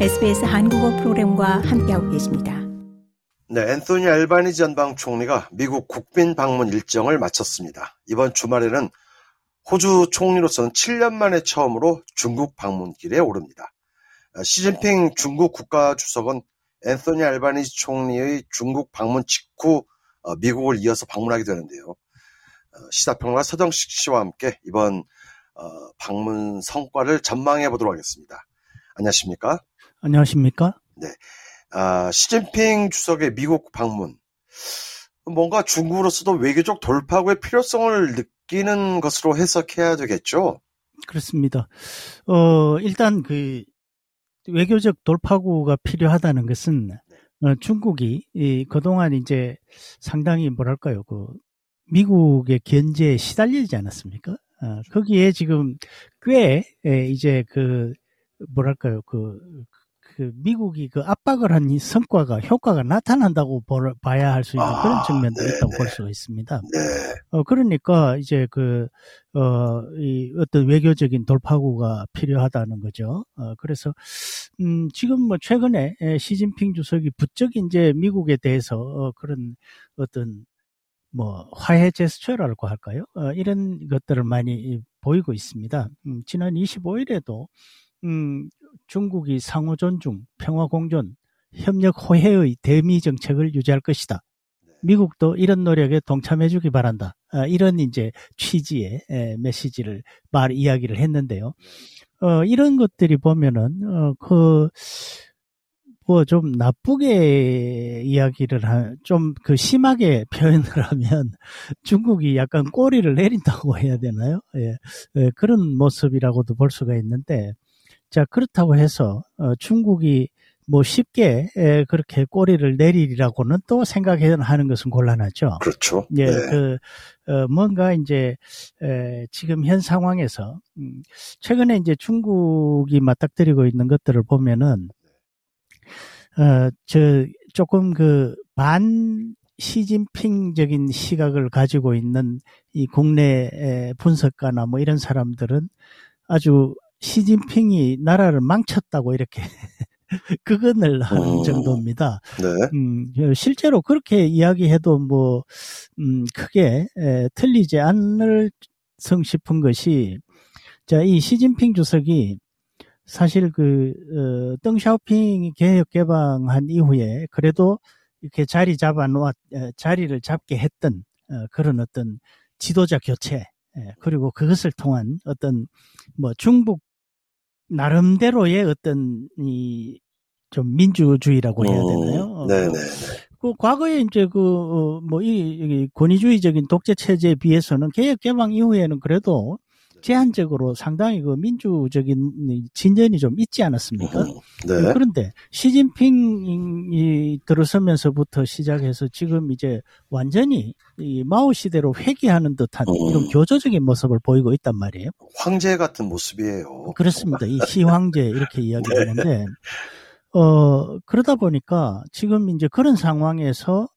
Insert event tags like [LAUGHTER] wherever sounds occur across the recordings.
SBS 한국어 프로그램과 함께하고 계십니다. 네, 앤소니 알바니지 연방 총리가 미국 국빈 방문 일정을 마쳤습니다. 이번 주말에는 호주 총리로서는 7년 만에 처음으로 중국 방문길에 오릅니다. 어, 시진핑 중국 국가주석은 앤소니 알바니지 총리의 중국 방문 직후 어, 미국을 이어서 방문하게 되는데요. 어, 시사평론가 서정식 씨와 함께 이번 방문 성과를 전망해 보도록 하겠습니다. 안녕하십니까? 안녕하십니까? 네. 아, 시진핑 주석의 미국 방문. 뭔가 중국으로서도 외교적 돌파구의 필요성을 느끼는 것으로 해석해야 되겠죠? 그렇습니다. 어, 일단 그 외교적 돌파구가 필요하다는 것은 어, 중국이 이, 그동안 이제 상당히 뭐랄까요, 그 미국의 견제에 시달리지 않았습니까? 어, 거기에 지금 꽤 에, 이제 그 뭐랄까요, 그, 그 미국이 그 압박을 한이 성과가 효과가 나타난다고 볼, 봐야 할 수 있는 아, 그런 측면도 네네. 있다고 볼 수가 있습니다. 네. 어 그러니까 이제 그 어 이 어떤 외교적인 돌파구가 필요하다는 거죠. 어 그래서 음 지금 뭐 최근에 시진핑 주석이 부쩍 이제 미국에 대해서 어 그런 어떤 뭐 화해 제스처라고 할까요? 어 이런 것들을 많이 보이고 있습니다. 음 지난 25일에도 음, 중국이 상호 존중, 평화 공존, 협력 호혜의 대미 정책을 유지할 것이다. 네. 미국도 이런 노력에 동참해 주기 바란다. 아, 이런 이제 취지의 에, 메시지를 말 이야기를 했는데요. 네. 어, 이런 것들이 보면은 어, 그 뭐 좀 나쁘게 이야기를 좀그 심하게 표현을 하면 [LAUGHS] 중국이 약간 꼬리를 내린다고 해야 되나요? 예, 예, 그런 모습이라고도 볼 수가 있는데 자, 그렇다고 해서, 어, 중국이 뭐 쉽게 에, 그렇게 꼬리를 내리라고는 또 생각하는 것은 곤란하죠. 그렇죠. 예, 네. 그, 어, 뭔가 이제, 에, 지금 현 상황에서, 음, 최근에 이제 중국이 맞닥뜨리고 있는 것들을 보면은, 어, 저, 조금 그, 반, 시진핑적인 시각을 가지고 있는 이 국내 분석가나 뭐 이런 사람들은 아주 시진핑이 나라를 망쳤다고 이렇게 [LAUGHS] 그건을 하는 어, 정도입니다. 네. 음, 실제로 그렇게 이야기해도 뭐, 음, 크게 에, 틀리지 않을 성 싶은 것이, 자, 이 시진핑 주석이 사실 그, 어, 덩샤오핑이 개혁 개방한 이후에 그래도 이렇게 자리 잡아 놓았, 자리를 잡게 했던 어, 그런 어떤 지도자 교체, 그리고 그것을 통한 어떤 뭐 중국 나름대로의 어떤 이 좀 민주주의라고 해야 어, 되나요? 어, 네네. 그 과거에 이제 그 뭐이 어, 권위주의적인 독재 체제에 비해서는 개혁 개방 이후에는 그래도 제한적으로 상당히 그 민주적인 진전이 좀 있지 않았습니까? 음, 네. 그런데 시진핑이 들어서면서부터 시작해서 지금 이제 완전히 이 마오 시대로 회귀하는 듯한 음. 이런 교조적인 모습을 보이고 있단 말이에요. 황제 같은 모습이에요. 그렇습니다. 이 시황제 이렇게 이야기하는데 [LAUGHS] 네. 어 그러다 보니까 지금 이제 그런 상황에서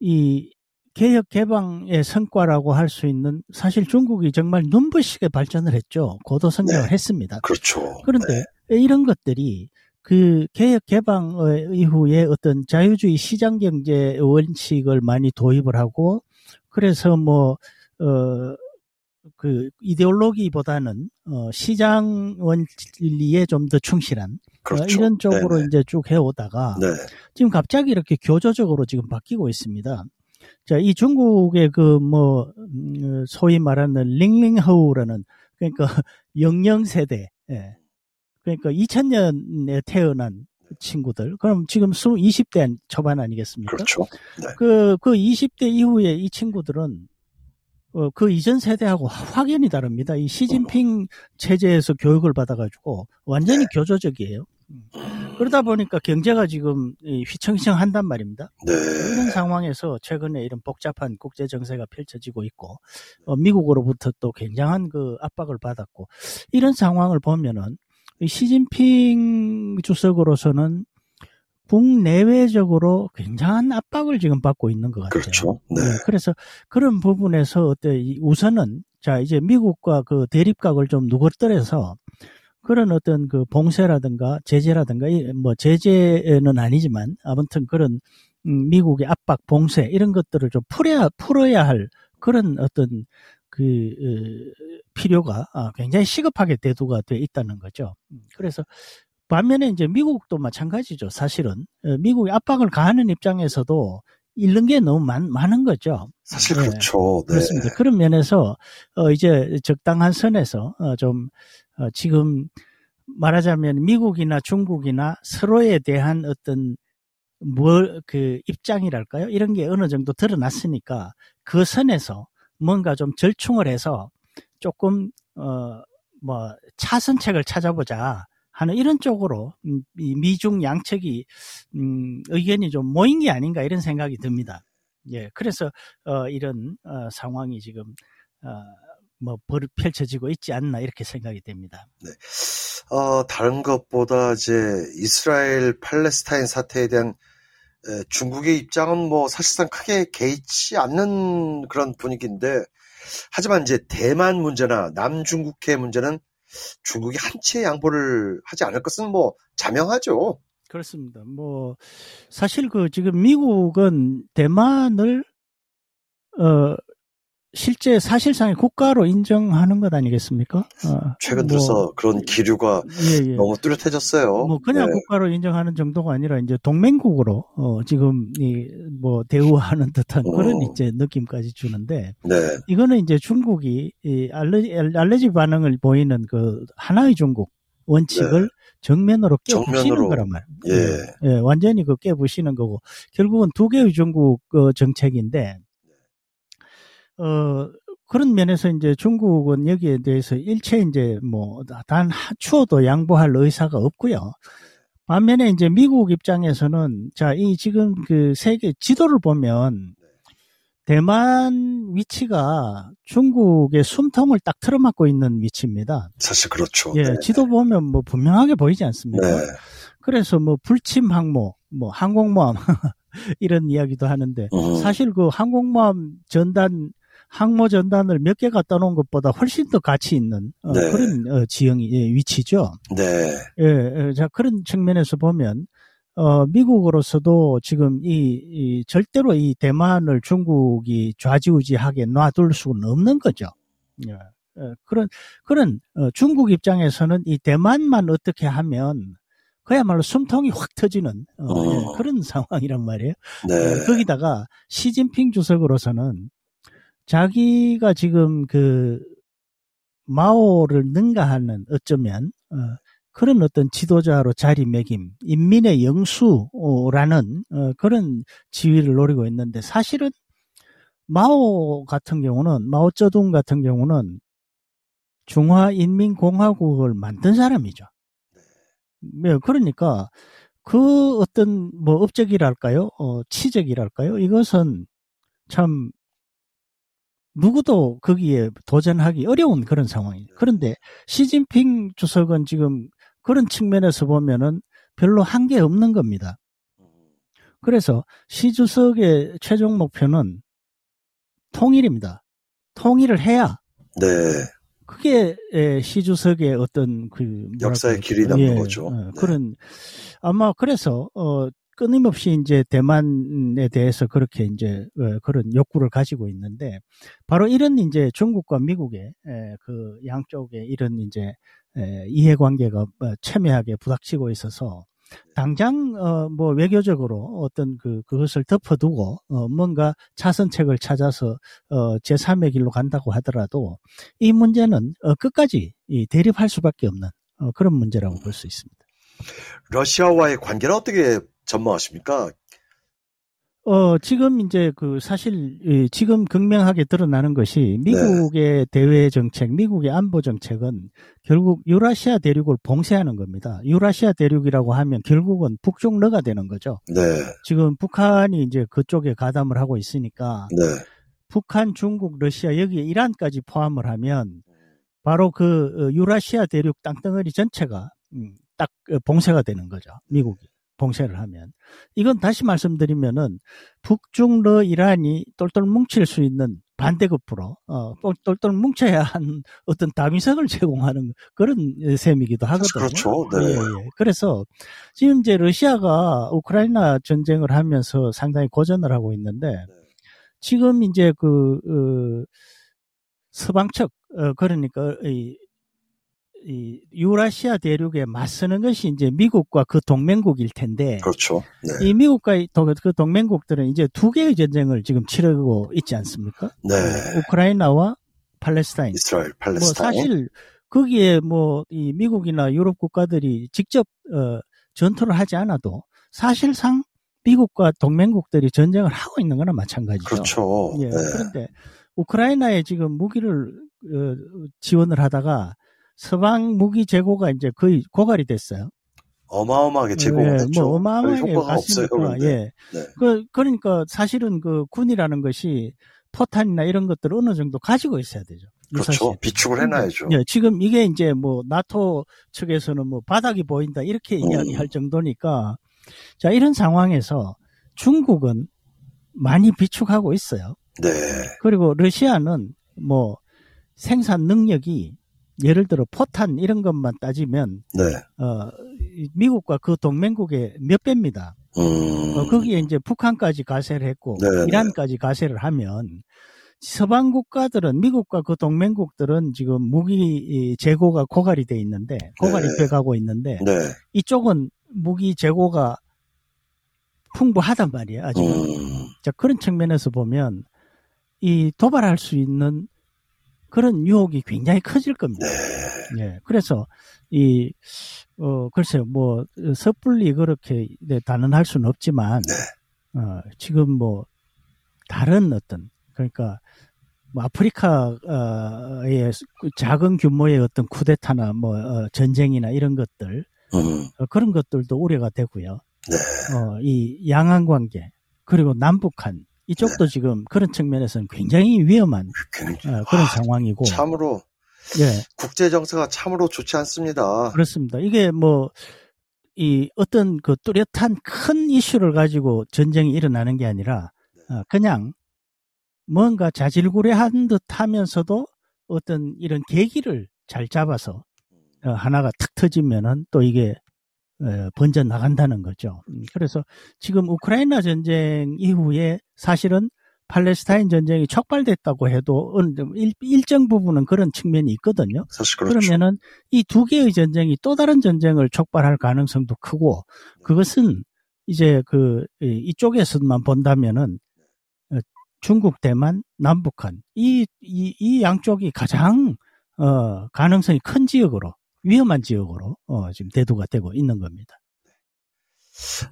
이 개혁 개방의 성과라고 할 수 있는 사실 중국이 정말 눈부시게 발전을 했죠. 고도 성장을 네. 했습니다. 그렇죠. 그런데 네. 이런 것들이 그 개혁 개방 이후에 어떤 자유주의 시장 경제 원칙을 많이 도입을 하고 그래서 뭐 어 그 이데올로기보다는 어 시장 원리에 좀 더 충실한 어, 그렇죠. 어, 이런 쪽으로 네네. 이제 쭉 해오다가 네. 지금 갑자기 이렇게 교조적으로 지금 바뀌고 있습니다. 자, 이 중국의 그 뭐, 음, 소위 말하는 링링허우라는, 그러니까 [LAUGHS] 영영 세대, 예. 그러니까 2000년에 태어난 친구들. 그럼 지금 20대 초반 아니겠습니까? 그렇죠. 네. 그, 그 20대 이후에 이 친구들은 어, 그 이전 세대하고 확연히 다릅니다. 이 시진핑 체제에서 교육을 받아가지고 완전히 네. 교조적이에요. 그러다 보니까 경제가 지금 휘청휘청 한단 말입니다. 네. 이런 상황에서 최근에 이런 복잡한 국제 정세가 펼쳐지고 있고 어, 미국으로부터 또 굉장한 그 압박을 받았고 이런 상황을 보면은 시진핑 주석으로서는 국내외적으로 굉장한 압박을 지금 받고 있는 것 같아요. 그렇죠. 네. 네. 그래서 그런 부분에서 어때 우선은 자 이제 미국과 그 대립각을 좀 누그러뜨려서 그런 어떤 그 봉쇄라든가 제재라든가 뭐 제재는 아니지만 아무튼 그런 음, 미국의 압박, 봉쇄 이런 것들을 좀 풀어야 풀어야 할 그런 어떤 그 어, 필요가 아, 굉장히 시급하게 대두가 돼 있다는 거죠. 음, 그래서 반면에 이제 미국도 마찬가지죠. 사실은 어, 미국이 압박을 가하는 입장에서도 잃는 게 너무 많, 많은 거죠. 사실 네. 그렇죠. 네. 그렇습니다. 그런 면에서 어 이제 적당한 선에서 어 좀 어 지금 말하자면 미국이나 중국이나 서로에 대한 어떤 뭘 그 입장이랄까요? 이런 게 어느 정도 드러났으니까 그 선에서 뭔가 좀 절충을 해서 조금 어 뭐 차선책을 찾아보자 하는 이런 쪽으로 음, 미중 양측이 음 의견이 좀 모인 게 아닌가 이런 생각이 듭니다. 예, 그래서 어 이런 어 상황이 지금 어 뭐 펼쳐지고 있지 않나 이렇게 생각이 됩니다. 네. 어, 다른 것보다 이제 이스라엘 팔레스타인 사태에 대한 중국의 입장은 뭐 사실상 크게 개의치 않는 그런 분위기인데 하지만 이제 대만 문제나 남중국해 문제는 중국이 한치의 양보를 하지 않을 것은 뭐 자명하죠. 그렇습니다. 뭐 사실 그 지금 미국은 대만을 어 실제 사실상의 국가로 인정하는 것 아니겠습니까? 어, 최근 뭐 들어서 뭐, 그런 기류가 예, 예. 너무 뚜렷해졌어요. 뭐 그냥 네. 국가로 인정하는 정도가 아니라 이제 동맹국으로 어, 지금 이 뭐 대우하는 듯한 어. 그런 이제 느낌까지 주는데 네. 이거는 이제 중국이 이 알레지, 알레지 반응을 보이는 그 하나의 중국 원칙을 네. 정면으로 깨부시는 거란 말이에요. 예. 예. 완전히 그 깨부시는 거고 결국은 두 개의 중국 그 정책인데 어, 그런 면에서 이제 중국은 여기에 대해서 일체 이제 뭐 단 추워도 양보할 의사가 없고요. 반면에 이제 미국 입장에서는 자, 이 지금 그 세계 지도를 보면 대만 위치가 중국의 숨통을 딱 틀어막고 있는 위치입니다. 사실 그렇죠. 예, 네. 지도 보면 뭐 분명하게 보이지 않습니까? 네. 그래서 뭐 불침 항모, 뭐 항공모함 [LAUGHS] 이런 이야기도 하는데 음. 사실 그 항공모함 전단 항모 전단을 몇 개 갖다 놓은 것보다 훨씬 더 가치 있는 어, 네. 그런 어, 지형이 예, 위치죠. 네. 예, 예, 자 그런 측면에서 보면 어, 미국으로서도 지금 이, 이, 절대로 이 대만을 중국이 좌지우지하게 놔둘 수는 없는 거죠. 예, 예, 그런 그런 어, 중국 입장에서는 이 대만만 어떻게 하면 그야말로 숨통이 확 터지는 어, 어. 예, 그런 [LAUGHS] 상황이란 말이에요. 네. 어, 거기다가 시진핑 주석으로서는 자기가 지금 그 마오를 능가하는 어쩌면 어, 그런 어떤 지도자로 자리매김, 인민의 영수라는 어, 그런 지위를 노리고 있는데 사실은 마오 같은 경우는 마오쩌둥 같은 경우는 중화인민공화국을 만든 사람이죠. 네, 그러니까 그 어떤 뭐 업적이랄까요, 어, 치적이랄까요, 이것은 참 누구도 거기에 도전하기 어려운 그런 상황이에요. 그런데 시진핑 주석은 지금 그런 측면에서 보면은 별로 한계 없는 겁니다. 그래서 시 주석의 최종 목표는 통일입니다. 통일을 해야. 네. 그게 시 주석의 어떤 그 역사의 길이 남는 예, 거죠. 어, 네. 그런 아마 그래서 어 끊임없이 이제 대만에 대해서 그렇게 이제 어, 그런 욕구를 가지고 있는데 바로 이런 이제 중국과 미국의 그 양쪽에 이런 이제 이해관계가 어, 첨예하게 부닥치고 있어서 당장 어 뭐 외교적으로 어떤 그 그것을 덮어두고 어 뭔가 차선책을 찾아서 어 제3의 길로 간다고 하더라도 이 문제는 어 끝까지 이 대립할 수밖에 없는 어 그런 문제라고 볼 수 있습니다. 러시아와의 관계는 어떻게 전망하십니까? 어, 지금 이제 그 사실 지금 극명하게 드러나는 것이 미국의 네. 대외 정책, 미국의 안보 정책은 결국 유라시아 대륙을 봉쇄하는 겁니다. 유라시아 대륙이라고 하면 결국은 북중러가 되는 거죠. 네. 지금 북한이 이제 그쪽에 가담을 하고 있으니까 네. 북한, 중국, 러시아 여기에 이란까지 포함을 하면 바로 그 어, 유라시아 대륙 땅덩어리 전체가 음, 딱 어, 봉쇄가 되는 거죠. 미국이. 봉쇄를 하면 이건 다시 말씀드리면은 북중러 이란이 똘똘 뭉칠 수 있는 반대급부로 어, 똘똘 뭉쳐야 한 어떤 다미석을 제공하는 그런 셈이기도 하거든요. 그렇죠. 네. 예, 예. 그래서 지금 이제 러시아가 우크라이나 전쟁을 하면서 상당히 고전을 하고 있는데 네. 지금 이제 그 어, 서방 측 어, 그러니까 이, 이 유라시아 대륙에 맞서는 것이 이제 미국과 그 동맹국일 텐데 그렇죠. 네. 이 미국과 도- 그 동맹국들은 이제 두 개의 전쟁을 지금 치르고 있지 않습니까? 네. 우크라이나와 팔레스타인. 이스라엘, 뭐 팔레스타인. 사실 거기에 뭐 이 미국이나 유럽 국가들이 직접 어, 전투를 하지 않아도 사실상 미국과 동맹국들이 전쟁을 하고 있는 거나 마찬가지죠. 그렇죠. 예, 네. 그런데 우크라이나에 지금 무기를 어, 지원을 하다가 서방 무기 재고가 이제 거의 고갈이 됐어요. 어마어마하게 제공을 예, 했죠. 뭐 어마어마하게. 갔으니까. 예. 네. 그 그러니까 사실은 그 군이라는 것이 포탄이나 이런 것들을 어느 정도 가지고 있어야 되죠. 그렇죠. 유사시에. 비축을 해놔야죠. 예, 지금 이게 이제 뭐 나토 측에서는 뭐 바닥이 보인다 이렇게 음. 이야기할 정도니까 자 이런 상황에서 중국은 많이 비축하고 있어요. 네. 그리고 러시아는 뭐 생산 능력이 예를 들어 포탄 이런 것만 따지면 네. 어이 미국과 그 동맹국의 몇 배입니다. 음. 어, 거기에 이제 북한까지 가세를 했고 네네. 이란까지 가세를 하면 서방 국가들은 미국과 그 동맹국들은 지금 무기 이 재고가 고갈이 돼 있는데 고갈이 네. 돼 가고 있는데 네. 이쪽은 무기 재고가 풍부하단 말이에요. 아직 은 음. 자 그런 측면에서 보면 이 도발할 수 있는 그런 유혹이 굉장히 커질 겁니다. 네. 예. 그래서 이 어, 글쎄요, 뭐, 섣불리 그렇게 네, 단언할 수는 없지만, 네. 어, 지금 뭐, 다른 어떤, 그러니까, 뭐 아프리카의 작은 규모의 어떤 쿠데타나 뭐, 어, 전쟁이나 이런 것들, 음. 어, 그런 것들도 우려가 되고요. 네. 어, 이 양안 관계, 그리고 남북한, 이쪽도 네. 지금 그런 측면에서는 굉장히 위험한 굉장히- 어, 그런 아, 상황이고, 참으로 예. 국제 정세가 참으로 좋지 않습니다. 그렇습니다. 이게 뭐, 이 어떤 그 뚜렷한 큰 이슈를 가지고 전쟁이 일어나는 게 아니라, 어, 그냥 뭔가 자질구레한 듯 하면서도 어떤 이런 계기를 잘 잡아서 어, 하나가 탁 터지면은 또 이게 어, 번져 나간다는 거죠. 음, 그래서 지금 우크라이나 전쟁 이후에 사실은 팔레스타인 전쟁이 촉발됐다고 해도 일, 일정 부분은 그런 측면이 있거든요. 사실 그렇죠. 그러면은 이 두 개의 전쟁이 또 다른 전쟁을 촉발할 가능성도 크고 그것은 이제 그 이- 이쪽에서만 본다면은 어, 중국, 대만, 남북한 이, 이, 이 양쪽이 가장 어, 가능성이 큰 지역으로 위험한 지역으로 어, 지금 대두가 되고 있는 겁니다.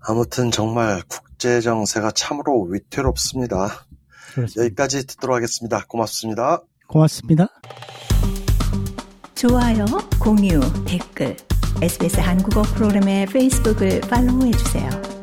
아무튼 정말 국제 정세가 참으로 위태롭습니다. 그렇습니다. 여기까지 듣도록 하겠습니다. 고맙습니다. 고맙습니다. 좋아요, 공유, 댓글, SBS 한국어 프로그램의 페이스북을 팔로우해 주세요.